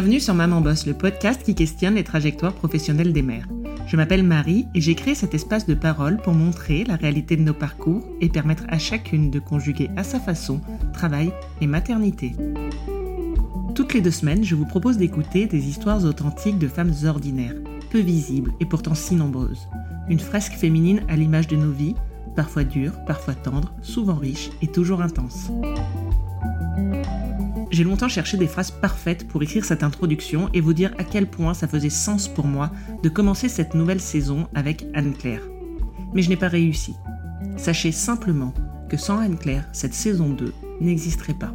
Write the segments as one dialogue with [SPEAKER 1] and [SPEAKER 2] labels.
[SPEAKER 1] Bienvenue sur Maman Boss, le podcast qui questionne les trajectoires professionnelles des mères. Je m'appelle Marie et j'ai créé cet espace de parole pour montrer la réalité de nos parcours et permettre à chacune de conjuguer à sa façon travail et maternité. Toutes les deux semaines, je vous propose d'écouter des histoires authentiques de femmes ordinaires, peu visibles et pourtant si nombreuses. Une fresque féminine à l'image de nos vies, parfois dures, parfois tendres, souvent riches et toujours intenses. J'ai longtemps cherché des phrases parfaites pour écrire cette introduction et vous dire à quel point ça faisait sens pour moi de commencer cette nouvelle saison avec Anne-Claire. Mais je n'ai pas réussi. Sachez simplement que sans Anne-Claire, cette saison 2 n'existerait pas.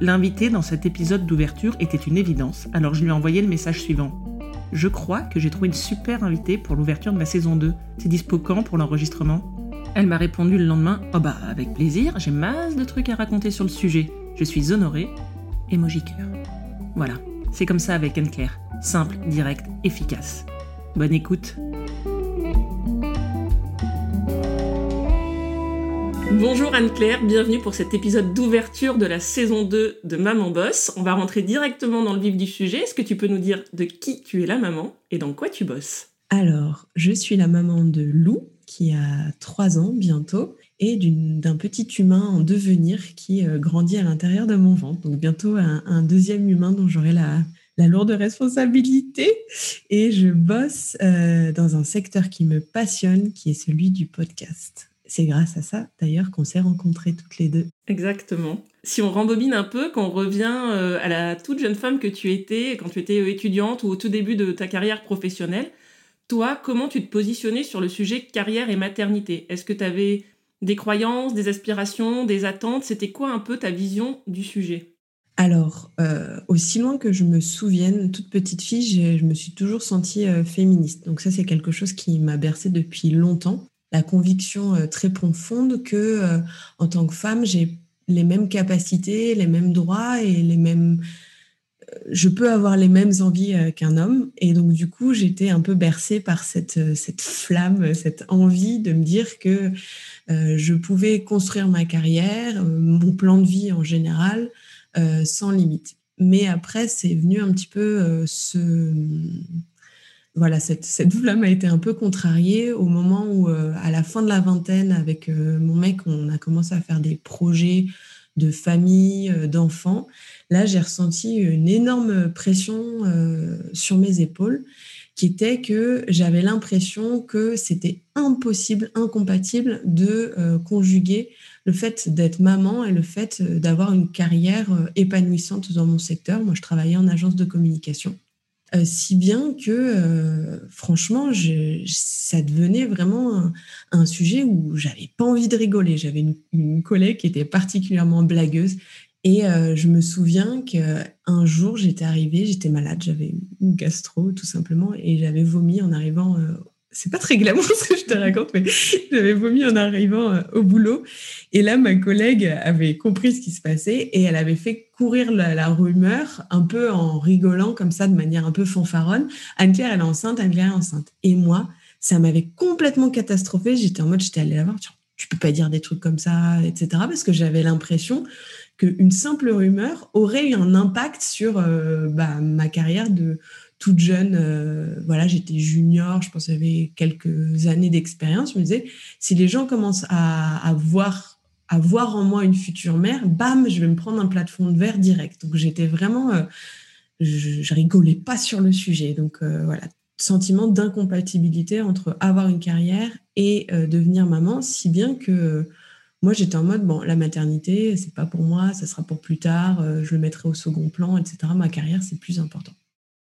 [SPEAKER 1] L'invité dans cet épisode d'ouverture était une évidence, alors je lui ai envoyé le message suivant. Je crois que j'ai trouvé une super invitée pour l'ouverture de ma saison 2. C'est dispo quand pour l'enregistrement? Elle m'a répondu le lendemain Oh bah avec plaisir, j'ai masse de trucs à raconter sur le sujet. Je suis honorée. Emoji cœur. Voilà, c'est comme ça avec Anne-Claire. Simple, direct, efficace. Bonne écoute. Bonjour Anne-Claire, bienvenue pour cet épisode d'ouverture de la saison 2 de Maman Boss. On va rentrer directement dans le vif du sujet. Est-ce que tu peux nous dire de qui tu es la maman et dans quoi tu bosses?
[SPEAKER 2] Alors, je suis la maman de Lou, qui a 3 ans bientôt, et d'un petit humain en devenir qui euh, grandit à l'intérieur de mon ventre. Donc bientôt un, deuxième humain dont j'aurai la, lourde responsabilité. Et je bosse euh, dans un secteur qui me passionne, qui est celui du podcast. C'est grâce à ça, d'ailleurs, qu'on s'est rencontrés toutes les deux.
[SPEAKER 1] Exactement. Si on rembobine un peu, quand on revient euh, à la toute jeune femme que tu étais, quand tu étais étudiante ou au tout début de ta carrière professionnelle, toi, comment tu te positionnais sur le sujet carrière et maternité? Est-ce que tu avais des croyances, des aspirations, des attentes C'était quoi un peu ta vision du sujet?
[SPEAKER 2] Alors, euh, aussi loin que je me souvienne, toute petite fille, je me suis toujours sentie euh, féministe. Donc ça, c'est quelque chose qui m'a bercée depuis longtemps. La conviction euh, très profonde que, en tant que femme, j'ai les mêmes capacités, les mêmes droits et les mêmes je peux avoir les mêmes envies qu'un homme. Et donc, du coup, j'étais un peu bercée par cette, cette flamme, cette envie de me dire que je pouvais construire ma carrière, euh, mon plan de vie en général, euh, sans limite. Mais après, c'est venu un petit peu ce voilà, cette, cette flamme a été un peu contrariée au moment où, à la fin de la vingtaine, avec mon mec, on a commencé à faire des projets de famille, d'enfants. Là, j'ai ressenti une énorme pression sur mes épaules qui était que j'avais l'impression que c'était impossible, incompatible de euh, conjuguer le fait d'être maman et le fait euh, d'avoir une carrière euh, épanouissante dans mon secteur. Moi, je travaillais en agence de communication. si bien que, franchement, ça devenait vraiment un, sujet où j'avais pas envie de rigoler. J'avais une, collègue qui était particulièrement blagueuse et euh, je me souviens qu'un jour, j'étais arrivée, j'étais malade, j'avais une gastro tout simplement, et j'avais vomi en arrivant. Euh, c'est pas très glamour ce que je te raconte, mais j'avais vomi en arrivant euh, au boulot. Et là, ma collègue avait compris ce qui se passait et elle avait fait courir la, rumeur un peu en rigolant comme ça, de manière un peu fanfaronne. Anne-Claire, elle est enceinte, Anne-Claire est enceinte. Et moi, ça m'avait complètement catastrophé. J'étais en mode, j'étais allée la voir, tu peux pas dire des trucs comme ça, etc. Parce que j'avais l'impression qu'une simple rumeur aurait eu un impact sur euh, bah, ma carrière de toute jeune. Euh, voilà, j'étais junior, je pense que j'avais quelques années d'expérience. Je me disais, si les gens commencent à, voir en moi une future mère, bam, je vais me prendre un plafond de verre direct. Donc j'étais vraiment, euh, je, rigolais pas sur le sujet. Donc voilà, sentiment d'incompatibilité entre avoir une carrière et devenir maman, si bien que moi, j'étais en mode, bon, la maternité, c'est pas pour moi, ça sera pour plus tard, euh, je le mettrai au second plan, etc. Ma carrière, c'est plus important.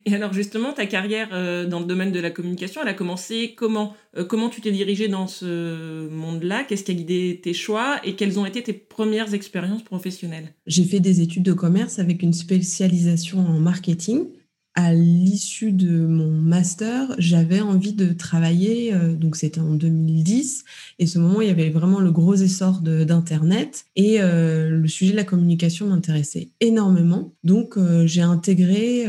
[SPEAKER 1] Et alors justement, ta carrière euh, dans le domaine de la communication, elle a commencé comment euh, Comment tu t'es dirigée dans ce monde-là? Qu'est-ce qui a guidé tes choix? Et quelles ont été tes premières expériences professionnelles?
[SPEAKER 2] J'ai fait des études de commerce avec une spécialisation en marketing à l'issue de mon master, j'avais envie de travailler, euh, donc c'était en 2010, et ce moment, il y avait vraiment le gros essor d'Internet, et euh, le sujet de la communication m'intéressait énormément. Donc euh, j'ai intégré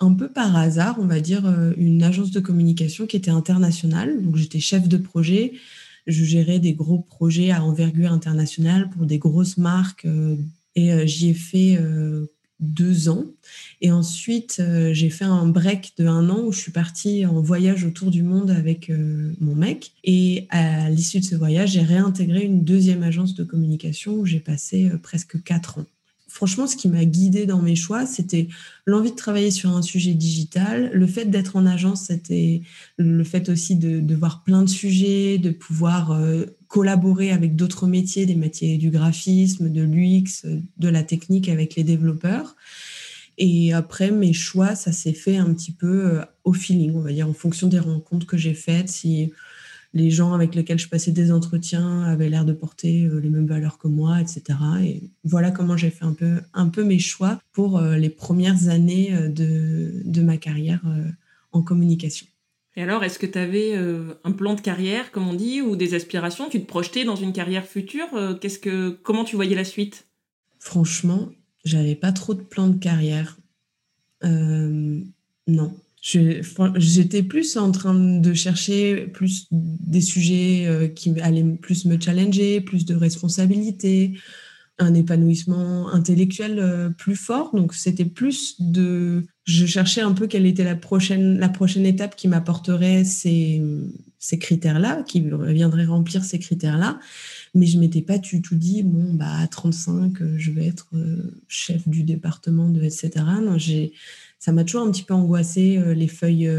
[SPEAKER 2] un peu par hasard, on va dire, une agence de communication qui était internationale, donc j'étais chef de projet, je gérais des gros projets à envergure internationale pour des grosses marques, et j'y ai fait deux ans. Et ensuite, euh, j'ai fait un break de un an où je suis partie en voyage autour du monde avec euh, mon mec. Et à l'issue de ce voyage, j'ai réintégré une deuxième agence de communication où j'ai passé euh, presque quatre ans. Franchement, ce qui m'a guidée dans mes choix, c'était l'envie de travailler sur un sujet digital. Le fait d'être en agence, c'était le fait aussi de, voir plein de sujets, de pouvoir collaborer avec d'autres métiers, des métiers du graphisme, de l'UX, de la technique avec les développeurs. Et après, mes choix, ça s'est fait un petit peu euh, au feeling, on va dire, en fonction des rencontres que j'ai faites. Si les gens avec lesquels je passais des entretiens avaient l'air de porter euh, les mêmes valeurs que moi, etc. Et voilà comment j'ai fait un peu, un peu mes choix pour euh, les premières années de, de ma carrière en communication.
[SPEAKER 1] Et alors, est-ce que tu avais un plan de carrière, comme on dit, ou des aspirations? Tu te projetais dans une carrière future Qu'est-ce que, Comment tu voyais la suite?
[SPEAKER 2] Franchement, j'avais pas trop de plan de carrière. Euh, non. J'étais plus en train de chercher plus des sujets euh, qui allaient plus me challenger, plus de responsabilités, un épanouissement intellectuel euh, plus fort. Donc c'était plus de... Je cherchais un peu quelle était la prochaine, la prochaine étape qui m'apporterait ces, ces critères-là, qui viendrait remplir ces critères-là. Mais je m'étais pas du tout dit, bon, bah, à 35, euh, je vais être euh, chef du département, de, etc. Non, j'ai, ça m'a toujours un petit peu angoissé, les feuilles,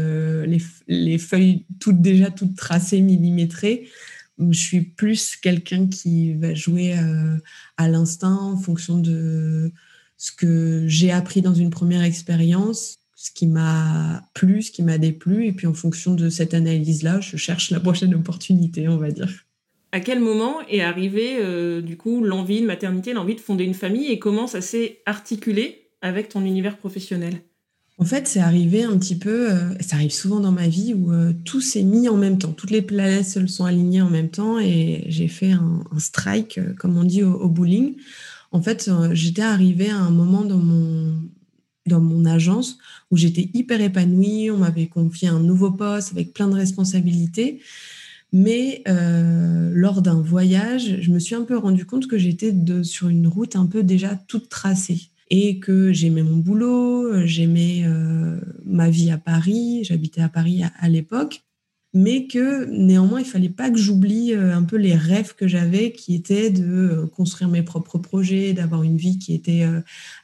[SPEAKER 2] les, les, feuilles toutes déjà toutes tracées, millimétrées. Je suis plus quelqu'un qui va jouer à l'instinct en fonction de ce que j'ai appris dans une première expérience, ce qui m'a plu, ce qui m'a déplu, et puis en fonction de cette analyse-là, je cherche la prochaine opportunité, on va dire.
[SPEAKER 1] À quel moment est arrivée euh, du coup l'envie de maternité, l'envie de fonder une famille? Et comment ça s'est articulé avec ton univers professionnel?
[SPEAKER 2] En fait, c'est arrivé un petit peu, euh, ça arrive souvent dans ma vie où euh, tout s'est mis en même temps, toutes les planètes se sont alignées en même temps et j'ai fait un, strike, comme on dit au, bowling. En fait, j'étais arrivée à un moment dans mon agence où j'étais hyper épanouie, on m'avait confié un nouveau poste avec plein de responsabilités. Mais euh, lors d'un voyage, je me suis un peu rendu compte que j'étais sur une route un peu déjà toute tracée et que j'aimais mon boulot, j'aimais euh, ma vie à Paris, j'habitais à Paris à, l'époque, mais que néanmoins, il fallait pas que j'oublie euh, un peu les rêves que j'avais qui étaient de construire mes propres projets, d'avoir une vie qui était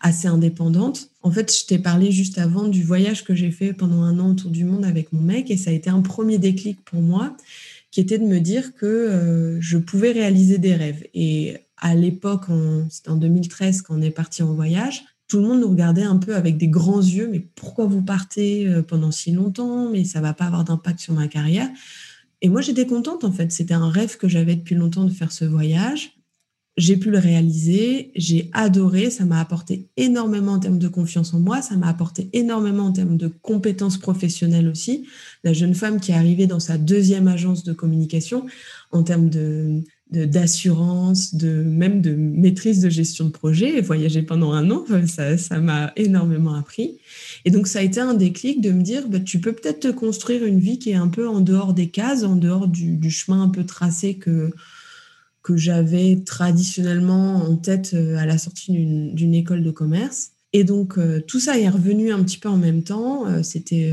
[SPEAKER 2] assez indépendante. En fait, je t'ai parlé juste avant du voyage que j'ai fait pendant un an autour du monde avec mon mec et ça a été un premier déclic pour moi qui était de me dire que euh, je pouvais réaliser des rêves. Et à l'époque, c'était en 2013 quand on est parti en voyage, tout le monde nous regardait un peu avec des grands yeux, mais pourquoi vous partez euh, pendant si longtemps Mais ça va pas avoir d'impact sur ma carrière. Et moi, j'étais contente en fait. C'était un rêve que j'avais depuis longtemps de faire ce voyage. J'ai pu le réaliser, j'ai adoré, ça m'a apporté énormément en termes de confiance en moi, ça m'a apporté énormément en termes de compétences professionnelles aussi. La jeune femme qui est arrivée dans sa deuxième agence de communication, en termes de d'assurance, de, même de maîtrise de gestion de projet, voyager pendant un an, ça m'a énormément appris. Et donc ça a été un déclic de me dire, bah, tu peux peut-être te construire une vie qui est un peu en dehors des cases, en dehors du, chemin un peu tracé que que j'avais traditionnellement en tête euh, à la sortie d'une école de commerce. Et donc, euh, tout ça est revenu un petit peu en même temps. Euh, c'était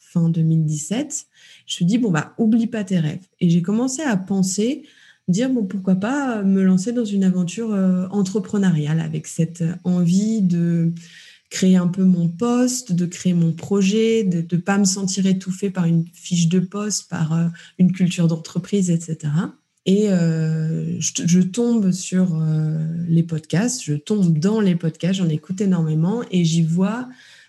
[SPEAKER 2] fin 2017. Je me suis dit, bon, bah, oublie pas tes rêves. Et j'ai commencé à penser, dire, bon, pourquoi pas me lancer dans une aventure entrepreneuriale avec cette envie de créer un peu mon poste, de créer mon projet, de ne pas me sentir étouffée par une fiche de poste, par une culture d'entreprise, etc. Et euh, je, tombe sur euh, les podcasts, je tombe dans les podcasts, j'en écoute énormément et j'y vois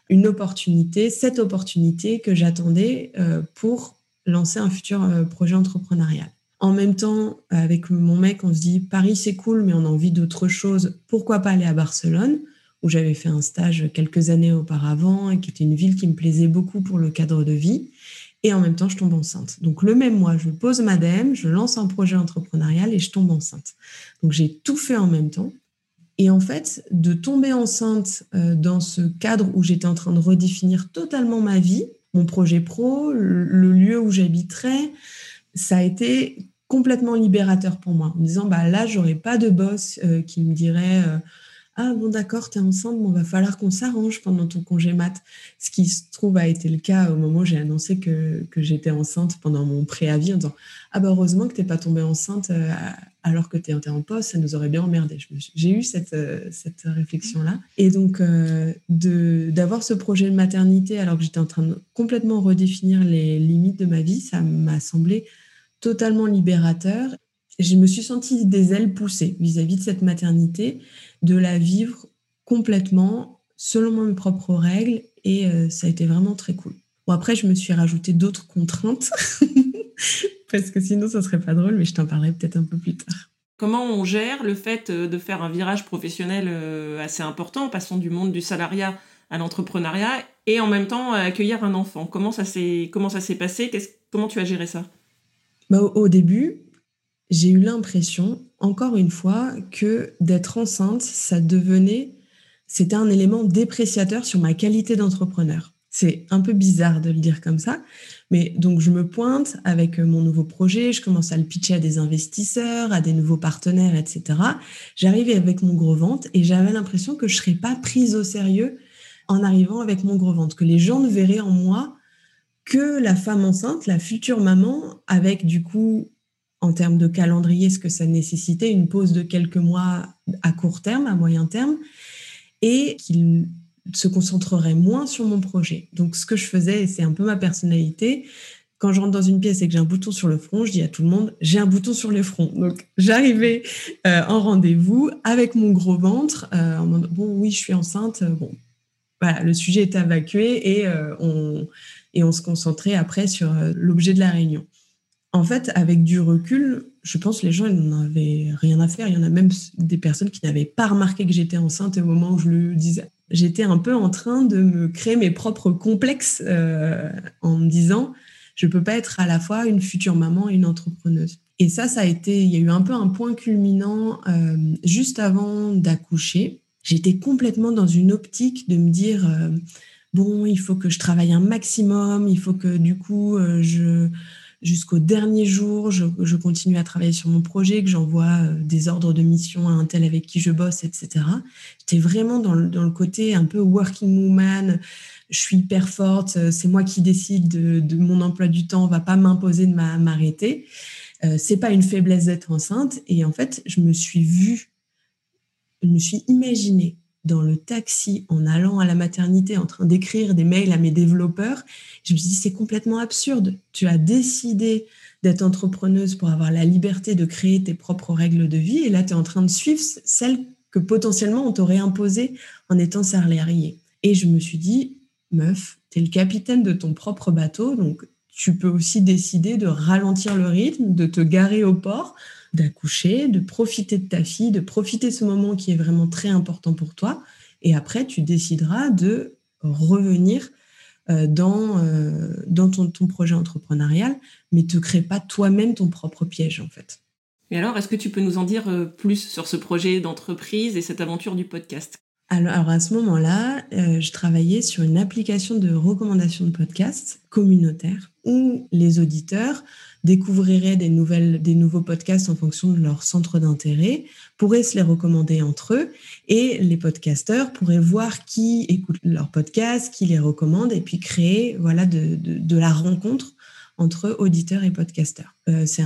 [SPEAKER 2] une opportunité, cette opportunité que j'attendais euh, pour lancer un futur projet entrepreneurial. En même temps, avec mon mec, on se dit Paris c'est cool, mais on a envie d'autre chose. Pourquoi pas aller à Barcelone, où j'avais fait un stage quelques années auparavant et qui était une ville qui me plaisait beaucoup pour le cadre de vie et en même temps, je tombe enceinte. Donc, le même mois, je pose ma DM, je lance un projet entrepreneurial et je tombe enceinte. Donc, j'ai tout fait en même temps. Et en fait, de tomber enceinte euh, dans ce cadre où j'étais en train de redéfinir totalement ma vie, mon projet pro, le, lieu où j'habiterais, ça a été complètement libérateur pour moi, en me disant, bah là, j'aurais pas de boss euh, qui me dirait... Euh, ah bon d'accord, tu es enceinte, bon va falloir qu'on s'arrange pendant ton congé mat. Ce qui se trouve a été le cas au moment où j'ai annoncé que, que j'étais enceinte pendant mon préavis en disant ah bah heureusement que t'es pas tombée enceinte euh, alors que tu es en poste, ça nous aurait bien emmerdé. J'ai eu cette, cette réflexion-là. Et donc, d'avoir ce projet de maternité alors que j'étais en train de complètement redéfinir les limites de ma vie, ça m'a semblé totalement libérateur. Je me suis sentie des ailes poussées vis-à-vis de cette maternité, de la vivre complètement selon mes propres règles et euh, ça a été vraiment très cool. Bon, après, je me suis rajouté d'autres contraintes parce que sinon, ça serait pas drôle, mais je t'en parlerai peut-être un peu plus tard.
[SPEAKER 1] Comment on gère le fait euh, de faire un virage professionnel euh, assez important, passant du monde du salariat à l'entrepreneuriat et en même temps accueillir un enfant? Comment ça s'est comment ça s'est passé? Comment tu as géré ça?
[SPEAKER 2] Bah, au, début, j'ai eu l'impression, encore une fois, que d'être enceinte, ça devenait, c'était un élément dépréciateur sur ma qualité d'entrepreneur. C'est un peu bizarre de le dire comme ça, mais donc je me pointe avec mon nouveau projet, je commence à le pitcher à des investisseurs, à des nouveaux partenaires, etc. J'arrivais avec mon gros ventre et j'avais l'impression que je serais pas prise au sérieux en arrivant avec mon gros ventre, que les gens ne verraient en moi que la femme enceinte, la future maman, avec du coup, en termes de calendrier, ce que ça nécessitait, une pause de quelques mois à court terme, à moyen terme, et qu'il se concentrerait moins sur mon projet. Donc, ce que je faisais, et c'est un peu ma personnalité, quand je rentre dans une pièce et que j'ai un bouton sur le front, je dis à tout le monde, j'ai un bouton sur le front. Donc, j'arrivais euh, en rendez-vous avec mon gros ventre, euh, en mode, bon, oui, je suis enceinte. Bon, voilà, le sujet est évacué et euh, on et on se concentrait après sur euh, l'objet de la réunion. En fait, avec du recul, je pense que les gens n'en avaient rien à faire. Il y en a même des personnes qui n'avaient pas remarqué que j'étais enceinte au moment où je le disais. J'étais un peu en train de me créer mes propres complexes euh, en me disant, je ne peux pas être à la fois une future maman et une entrepreneuse. Et ça, ça a été, il y a eu un peu un point culminant euh, juste avant d'accoucher. J'étais complètement dans une optique de me dire, bon, il faut que je travaille un maximum, il faut que du coup, euh, je jusqu'au dernier jour, je, continue à travailler sur mon projet, que j'envoie euh, des ordres de mission à un tel avec qui je bosse, etc. J'étais vraiment dans le, côté un peu working woman. Je suis hyper forte, euh, c'est moi qui décide de, mon emploi du temps, on va pas m'imposer de m'arrêter. C'est pas une faiblesse d'être enceinte. Et en fait, je me suis vue, je me suis imaginée dans le taxi en allant à la maternité en train d'écrire des mails à mes développeurs. Je me suis dit, c'est complètement absurde. Tu as décidé d'être entrepreneuse pour avoir la liberté de créer tes propres règles de vie et là, tu es en train de suivre celles que potentiellement on t'aurait imposées en étant salarié. Et je me suis dit, meuf, tu es le capitaine de ton propre bateau, donc tu peux aussi décider de ralentir le rythme, de te garer au port, d'accoucher, de profiter de ta fille, de profiter de ce moment qui est vraiment très important pour toi. Et après, tu décideras de revenir euh, dans, euh, dans ton, ton, projet entrepreneurial, mais te crée pas toi-même ton propre piège, en fait.
[SPEAKER 1] Et alors, est-ce que tu peux nous en dire euh, plus sur ce projet d'entreprise et cette aventure du podcast?
[SPEAKER 2] Alors, à ce moment-là, je travaillais sur une application de recommandation de podcast communautaire où les auditeurs découvriraient des, nouvelles, des nouveaux podcasts en fonction de leur centre d'intérêt, pourraient se les recommander entre eux et les podcasteurs pourraient voir qui écoute leurs podcasts, qui les recommande et puis créer voilà, de, de, la rencontre entre auditeurs et podcasteurs. Euh, c'est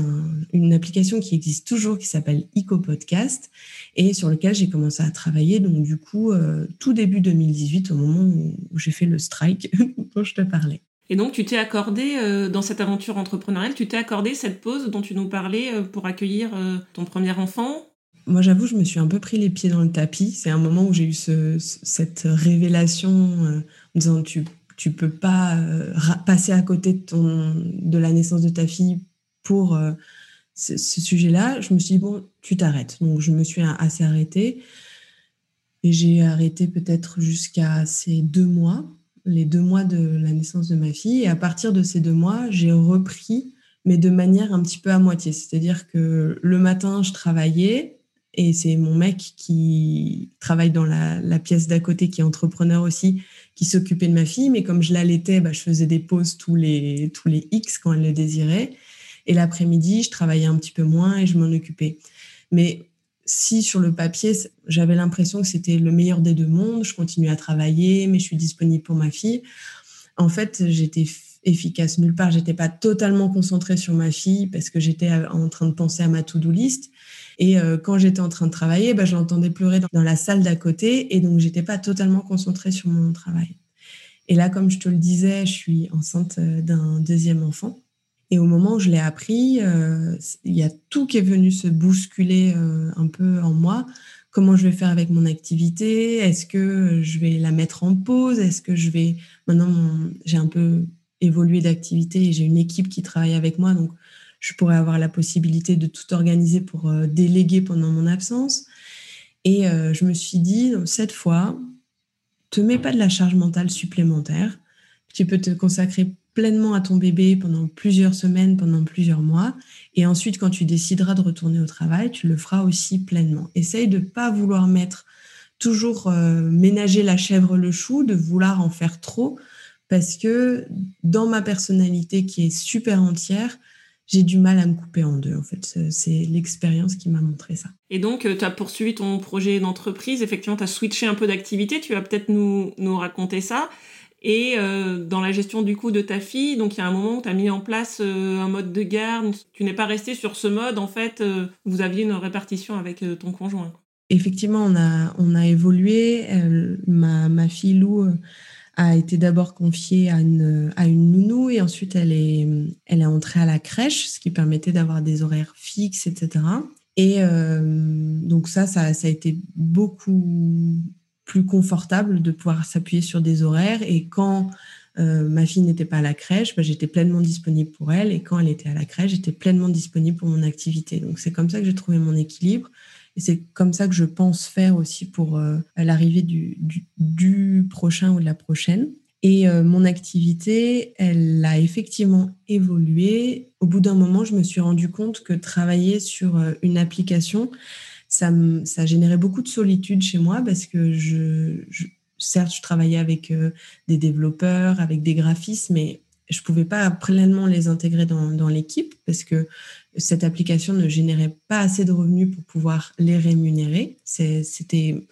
[SPEAKER 2] une application qui existe toujours qui s'appelle EcoPodcast et sur lequel j'ai commencé à travailler donc du coup euh, tout début 2018 au moment où j'ai fait le strike dont je te parlais.
[SPEAKER 1] Et donc, tu t'es accordé, euh, dans cette aventure entrepreneuriale, tu t'es accordé cette pause dont tu nous parlais euh, pour accueillir euh, ton premier enfant?
[SPEAKER 2] Moi, j'avoue, je me suis un peu pris les pieds dans le tapis. C'est un moment où j'ai eu cette révélation en disant tu tu peux pas passer à côté de, la naissance de ta fille pour ce, ce sujet-là. Je me suis dit, bon, tu t'arrêtes. Donc, je me suis assez arrêtée. Et j'ai arrêté peut-être jusqu'à ces deux mois les deux mois de la naissance de ma fille. Et à partir de ces deux mois, j'ai repris, mais de manière un petit peu à moitié. C'est-à-dire que le matin, je travaillais et c'est mon mec qui travaille dans la, pièce d'à côté, qui est entrepreneur aussi, qui s'occupait de ma fille. Mais comme je l'allaitais, bah, je faisais des pauses tous les, tous les X quand elle le désirait. Et l'après-midi, je travaillais un petit peu moins et je m'en occupais. Mais si sur le papier, j'avais l'impression que c'était le meilleur des deux mondes, je continue à travailler, mais je suis disponible pour ma fille. En fait, j'étais efficace nulle part. J'étais pas totalement concentrée sur ma fille parce que j'étais en train de penser à ma to-do list. Et euh, quand j'étais en train de travailler, bah, je l'entendais pleurer dans, la salle d'à côté. Et donc, j'étais pas totalement concentrée sur mon travail. Et là, comme je te le disais, je suis enceinte euh, d'un deuxième enfant. Et au moment où je l'ai appris, euh, il y a tout qui est venu se bousculer euh, un peu en moi. Comment je vais faire avec mon activité? Est-ce que je vais la mettre en pause? Est-ce que je vais... Maintenant, j'ai un peu évolué d'activité et j'ai une équipe qui travaille avec moi, donc je pourrais avoir la possibilité de tout organiser pour euh, déléguer pendant mon absence. Et je me suis dit, cette fois, te mets pas de la charge mentale supplémentaire. Tu peux te consacrer pleinement à ton bébé pendant plusieurs semaines, pendant plusieurs mois. Et ensuite, quand tu décideras de retourner au travail, tu le feras aussi pleinement. Essaye de ne pas vouloir mettre toujours euh, ménager la chèvre le chou, de vouloir en faire trop, parce que dans ma personnalité qui est super entière, j'ai du mal à me couper en deux. En fait, c'est l'expérience qui m'a montré ça.
[SPEAKER 1] Et donc, euh, tu as poursuivi ton projet d'entreprise. Effectivement, tu as switché un peu d'activité. Tu vas peut-être nous, nous raconter ça. Et euh, dans la gestion du coup de ta fille, donc il y a un moment où tu as mis en place euh, un mode de garde. Tu n'es pas resté sur ce mode, en fait, euh, vous aviez une répartition avec ton conjoint.
[SPEAKER 2] Effectivement, on a, on a évolué. ma, ma, fille Lou a été d'abord confiée à une, à une nounou et ensuite elle est, elle est entrée à la crèche, ce qui permettait d'avoir des horaires fixes, etc. Et donc ça, ça, ça a été beaucoup plus confortable de pouvoir s'appuyer sur des horaires. Et quand euh, ma fille n'était pas à la crèche, bah, j'étais pleinement disponible pour elle. Et quand elle était à la crèche, j'étais pleinement disponible pour mon activité. Donc c'est comme ça que j'ai trouvé mon équilibre. Et c'est comme ça que je pense faire aussi pour euh, l'arrivée du, prochain ou de la prochaine. Et euh, mon activité, elle a effectivement évolué. Au bout d'un moment, je me suis rendu compte que travailler sur une application, ça, générait beaucoup de solitude chez moi parce que certes, je travaillais avec euh, des développeurs, avec des graphistes, mais je ne pouvais pas pleinement les intégrer dans, dans l'équipe parce que cette application ne générait pas assez de revenus pour pouvoir les rémunérer. C'était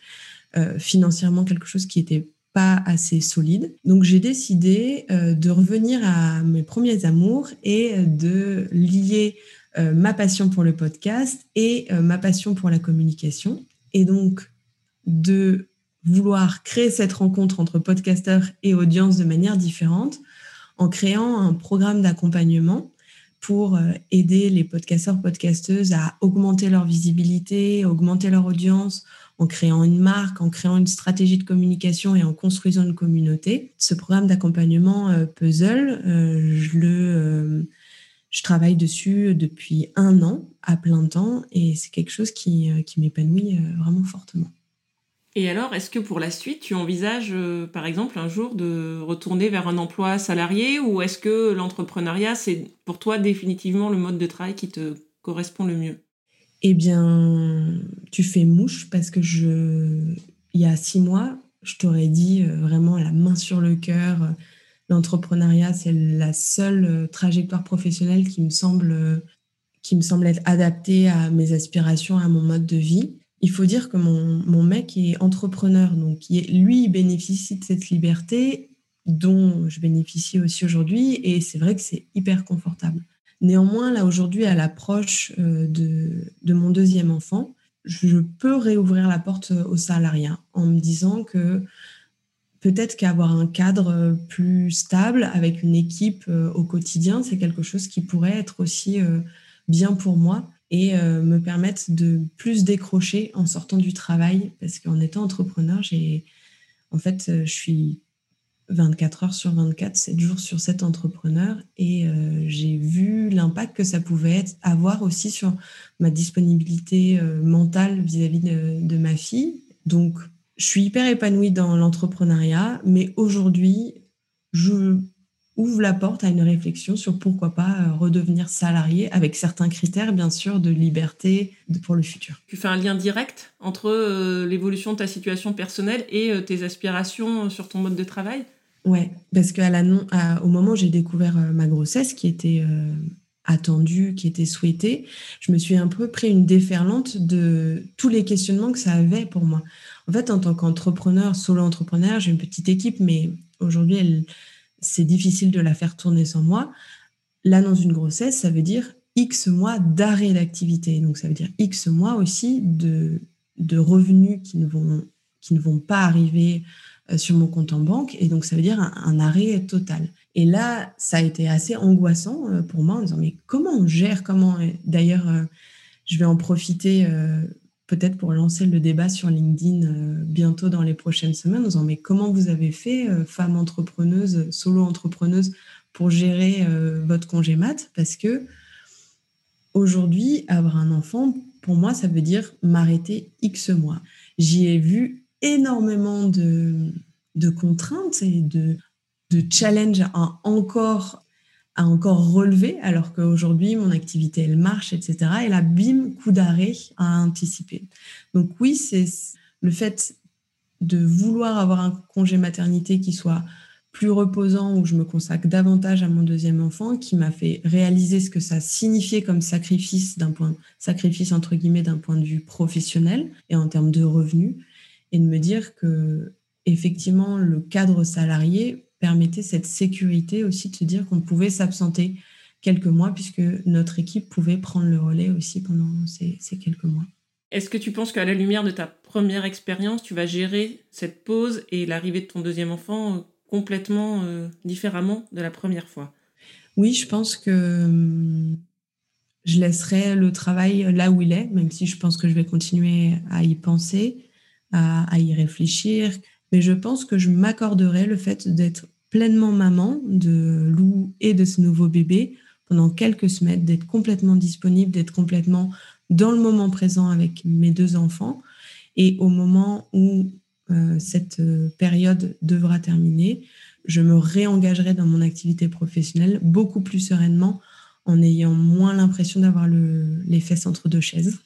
[SPEAKER 2] euh, financièrement quelque chose qui n'était pas assez solide. Donc j'ai décidé euh, de revenir à mes premiers amours et de lier euh, ma passion pour le podcast et euh, ma passion pour la communication. Et donc, de vouloir créer cette rencontre entre podcasteurs et audience de manière différente en créant un programme d'accompagnement pour euh, aider les podcasteurs, podcasteuses à augmenter leur visibilité, augmenter leur audience, en créant une marque, en créant une stratégie de communication et en construisant une communauté. Ce programme d'accompagnement Puzzle, je le je travaille dessus depuis un an à plein temps et c'est quelque chose qui, euh, qui m'épanouit euh, vraiment fortement.
[SPEAKER 1] Et alors, est-ce que pour la suite, tu envisages, euh, par exemple, un jour de retourner vers un emploi salarié ou est-ce que l'entrepreneuriat, c'est pour toi définitivement le mode de travail qui te correspond le mieux?
[SPEAKER 2] Eh bien, tu fais mouche parce que je, il y a six mois, je t'aurais dit vraiment la main sur le cœur, l'entrepreneuriat, c'est la seule euh, trajectoire professionnelle qui me semble euh, qui me semble être adaptée à mes aspirations, à mon mode de vie. Il faut dire que mon, mon mec est entrepreneur, donc lui, il bénéficie de cette liberté dont je bénéficie aussi aujourd'hui, et c'est vrai que c'est hyper confortable. Néanmoins, là aujourd'hui, à l'approche euh, de, de mon deuxième enfant, je peux réouvrir la porte au salariat en me disant que peut-être qu'avoir un cadre euh, plus stable avec une équipe euh, au quotidien, c'est quelque chose qui pourrait être aussi euh, bien pour moi et me permettre de plus décrocher en sortant du travail parce qu'en étant entrepreneur, en fait je suis 24 heures sur 24, 7 jours sur 7 entrepreneur et j'ai vu l'impact que ça pouvait avoir aussi sur ma disponibilité mentale vis-à-vis de, de ma fille. Donc je suis hyper épanouie dans l'entrepreneuriat, mais aujourd'hui, je ouvre la porte à une réflexion sur pourquoi pas euh, redevenir salarié avec certains critères, bien sûr, de liberté pour le futur.
[SPEAKER 1] Tu fais un lien direct entre euh, l'évolution de ta situation personnelle et euh, tes aspirations sur ton mode de travail?
[SPEAKER 2] Ouais, parce qu'au moment où j'ai découvert ma grossesse, qui était attendu, qui était souhaité, je me suis un peu pris une déferlante de tous les questionnements que ça avait pour moi. En fait, en tant qu'entrepreneur, solo-entrepreneur, j'ai une petite équipe, mais aujourd'hui, c'est difficile de la faire tourner sans moi. L'annonce d'une grossesse, ça veut dire X mois d'arrêt d'activité. Donc, ça veut dire X mois aussi de, de revenus qui ne, vont, qui ne vont pas arriver euh, sur mon compte en banque. Et donc, ça veut dire un, arrêt total. Et là, ça a été assez angoissant euh, pour moi en disant, mais comment on gère Comment D'ailleurs, euh, je vais en profiter peut-être pour lancer le débat sur LinkedIn bientôt dans les prochaines semaines, en disant, mais comment vous avez fait, femme entrepreneuse, solo entrepreneuse, pour gérer votre congé mat? Parce que aujourd'hui, avoir un enfant, pour moi, ça veut dire m'arrêter X mois. J'y ai vu énormément de, de contraintes et de, de challenges à encore, à encore relever, alors qu'aujourd'hui, mon activité, elle marche, etc. Et là, bim, coup d'arrêt à anticiper. Donc oui, c'est le fait de vouloir avoir un congé maternité qui soit plus reposant, où je me consacre davantage à mon deuxième enfant, qui m'a fait réaliser ce que ça signifiait comme sacrifice d'un point, sacrifice entre guillemets d'un point de vue professionnel et en termes de revenus, et de me dire que effectivement le cadre salarié permettait cette sécurité aussi de se dire qu'on pouvait s'absenter quelques mois puisque notre équipe pouvait prendre le relais aussi pendant ces, ces quelques mois.
[SPEAKER 1] Est-ce que tu penses qu'à la lumière de ta première expérience, tu vas gérer cette pause et l'arrivée de ton deuxième enfant complètement euh, différemment de la première fois?
[SPEAKER 2] Oui, je pense que hum, je laisserai le travail là où il est, même si je pense que je vais continuer à y penser, à, y réfléchir. Mais je pense que je m'accorderai le fait d'être pleinement maman de Lou et de ce nouveau bébé pendant quelques semaines, d'être complètement disponible, d'être complètement dans le moment présent avec mes deux enfants. Et au moment où euh, cette euh, période devra terminer, je me réengagerai dans mon activité professionnelle beaucoup plus sereinement en ayant moins l'impression d'avoir les fesses entre deux chaises.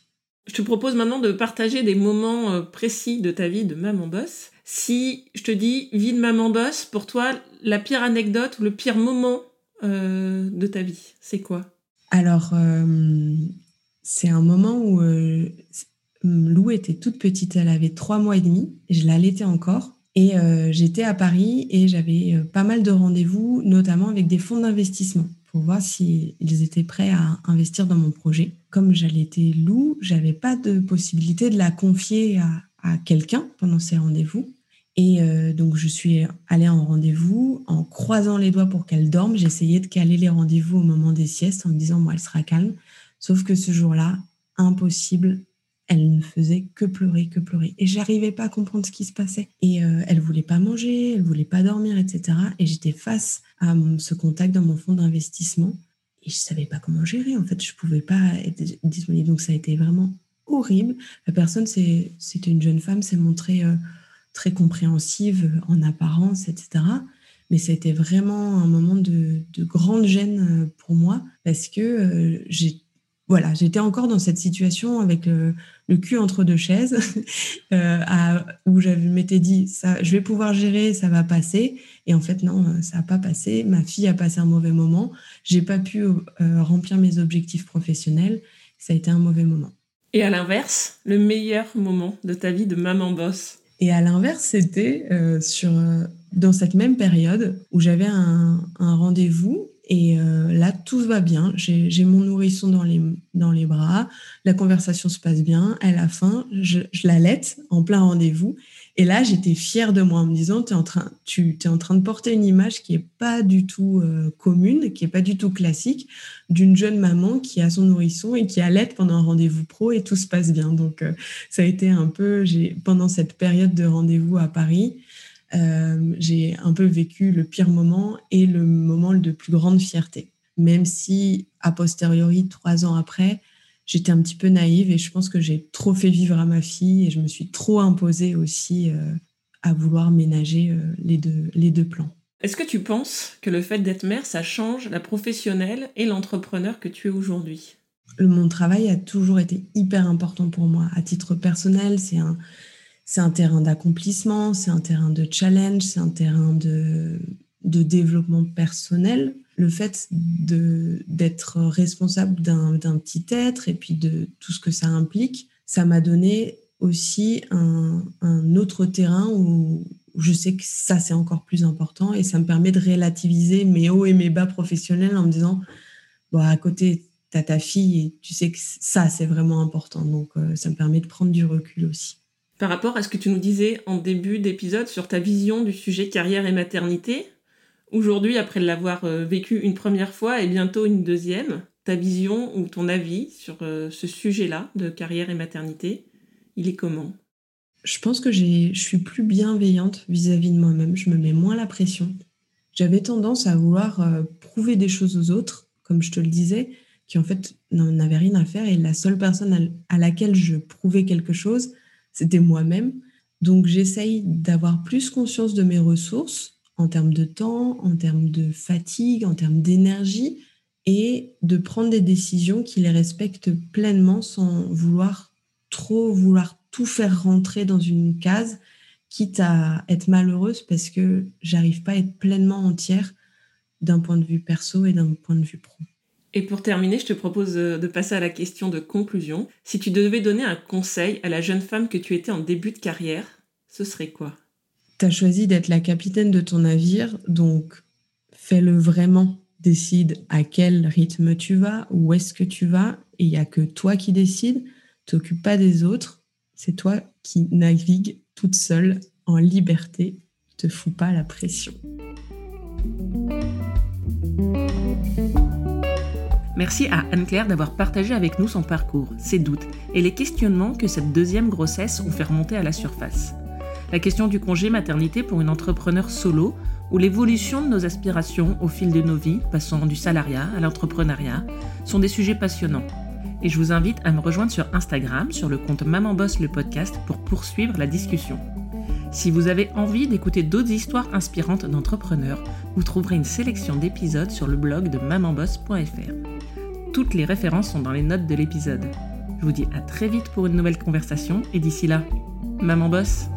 [SPEAKER 1] Je te propose maintenant de partager des moments euh, précis de ta vie de maman boss. Si je te dis vie de maman boss, pour toi, la pire anecdote ou le pire moment de ta vie, c'est quoi?
[SPEAKER 2] Alors, c'est un moment où Lou était toute petite, elle avait trois mois et demi, je l'allaitais encore. Et euh, j'étais à Paris et j'avais euh, pas mal de rendez-vous, notamment avec des fonds d'investissement, pour voir s'ils étaient prêts à investir dans mon projet. Comme j'allaitais Lou, j'avais pas de possibilité de la confier à, quelqu'un pendant ces rendez-vous. Et euh, donc, je suis allée en rendez-vous en croisant les doigts pour qu'elle dorme. J'essayais de caler les rendez-vous au moment des siestes en me disant, moi, elle sera calme. Sauf que ce jour-là, impossible, elle ne faisait que pleurer, que pleurer. Et j'arrivais pas à comprendre ce qui se passait. Et euh, elle voulait pas manger, elle voulait pas dormir, etc. Et j'étais face à ce contact dans mon fonds d'investissement et je savais pas comment gérer. En fait, je pouvais pas être disponible. Donc ça a été vraiment horrible. La personne, c'était une jeune femme, s'est montrée euh, très compréhensive en apparence, etc. Mais ça a été vraiment un moment de, grande gêne euh, pour moi parce que j'ai voilà, j'étais encore dans cette situation avec le, cul entre deux chaises, euh, où je m'étais dit, ça, je vais pouvoir gérer, ça va passer. Et en fait, non, euh, ça n'a pas passé. Ma fille a passé un mauvais moment. J'ai pas pu euh, remplir mes objectifs professionnels. Ça a été un mauvais moment.
[SPEAKER 1] Et à l'inverse, le meilleur moment de ta vie de maman boss?
[SPEAKER 2] Et à l'inverse, c'était sur dans cette même période où j'avais un rendez-vous et euh, là, tout va bien. J'ai mon nourrisson dans les, dans les bras. La conversation se passe bien. Elle a faim. Je, je l'allaite en plein rendez-vous. Et là, j'étais fière de moi en me disant, es en train, tu es en train de porter une image qui est pas du tout euh, commune, qui est pas du tout classique, d'une jeune maman qui a son nourrisson et qui allaite pendant un rendez-vous pro et tout se passe bien. Donc, euh, ça a été un peu, pendant cette période de rendez-vous à Paris, euh, j'ai un peu vécu le pire moment et le moment de plus grande fierté. Même si, a posteriori, trois ans après, j'étais un petit peu naïve et je pense que j'ai trop fait vivre à ma fille et je me suis trop imposée aussi euh, à vouloir ménager euh, les, deux, les deux plans.
[SPEAKER 1] Est-ce que tu penses que le fait d'être mère, ça change la professionnelle et l'entrepreneur que tu es aujourd'hui?
[SPEAKER 2] Mon travail a toujours été hyper important pour moi. À titre personnel, c'est un, c'est un terrain d'accomplissement, c'est un terrain de challenge, c'est un terrain de, développement personnel, le fait d'être responsable d'un petit être et puis de tout ce que ça implique, ça m'a donné aussi un, autre terrain où, je sais que ça, c'est encore plus important et ça me permet de relativiser mes hauts et mes bas professionnels en me disant, bon, à côté, tu as ta fille et tu sais que ça, c'est vraiment important. Donc, euh, ça me permet de prendre du recul aussi.
[SPEAKER 1] Par rapport à ce que tu nous disais en début d'épisode sur ta vision du sujet carrière et maternité, aujourd'hui, après l'avoir euh, vécu une première fois et bientôt une deuxième, ta vision ou ton avis sur euh, ce sujet-là de carrière et maternité, il est comment?
[SPEAKER 2] Je pense que je suis plus bienveillante vis-à-vis de moi-même, je me mets moins la pression. J'avais tendance à vouloir euh, prouver des choses aux autres, comme je te le disais, qui en fait n'en avaient rien à faire. Et la seule personne à laquelle je prouvais quelque chose, c'était moi-même. Donc j'essaye d'avoir plus conscience de mes ressources en termes de temps, en termes de fatigue, en termes d'énergie, et de prendre des décisions qui les respectent pleinement sans vouloir trop vouloir tout faire rentrer dans une case, quitte à être malheureuse parce que j'arrive pas à être pleinement entière d'un point de vue perso et d'un point de vue pro.
[SPEAKER 1] Et pour terminer, je te propose de passer à la question de conclusion. Si tu devais donner un conseil à la jeune femme que tu étais en début de carrière, ce serait quoi?
[SPEAKER 2] Tu as choisi d'être la capitaine de ton navire, donc fais-le vraiment. Décide à quel rythme tu vas, où est-ce que tu vas, et il n'y a que toi qui décides, t'occupe pas des autres, c'est toi qui navigues toute seule en liberté, te fous pas la pression.
[SPEAKER 1] Merci à Anne-Claire d'avoir partagé avec nous son parcours, ses doutes et les questionnements que cette deuxième grossesse ont fait remonter à la surface. La question du congé maternité pour une entrepreneur solo ou l'évolution de nos aspirations au fil de nos vies, passant du salariat à l'entrepreneuriat, sont des sujets passionnants. Et je vous invite à me rejoindre sur Instagram, sur le compte Maman Boss le podcast, pour poursuivre la discussion. Si vous avez envie d'écouter d'autres histoires inspirantes d'entrepreneurs, vous trouverez une sélection d'épisodes sur le blog de mamanboss.fr. Toutes les références sont dans les notes de l'épisode. Je vous dis à très vite pour une nouvelle conversation et d'ici là, Maman Boss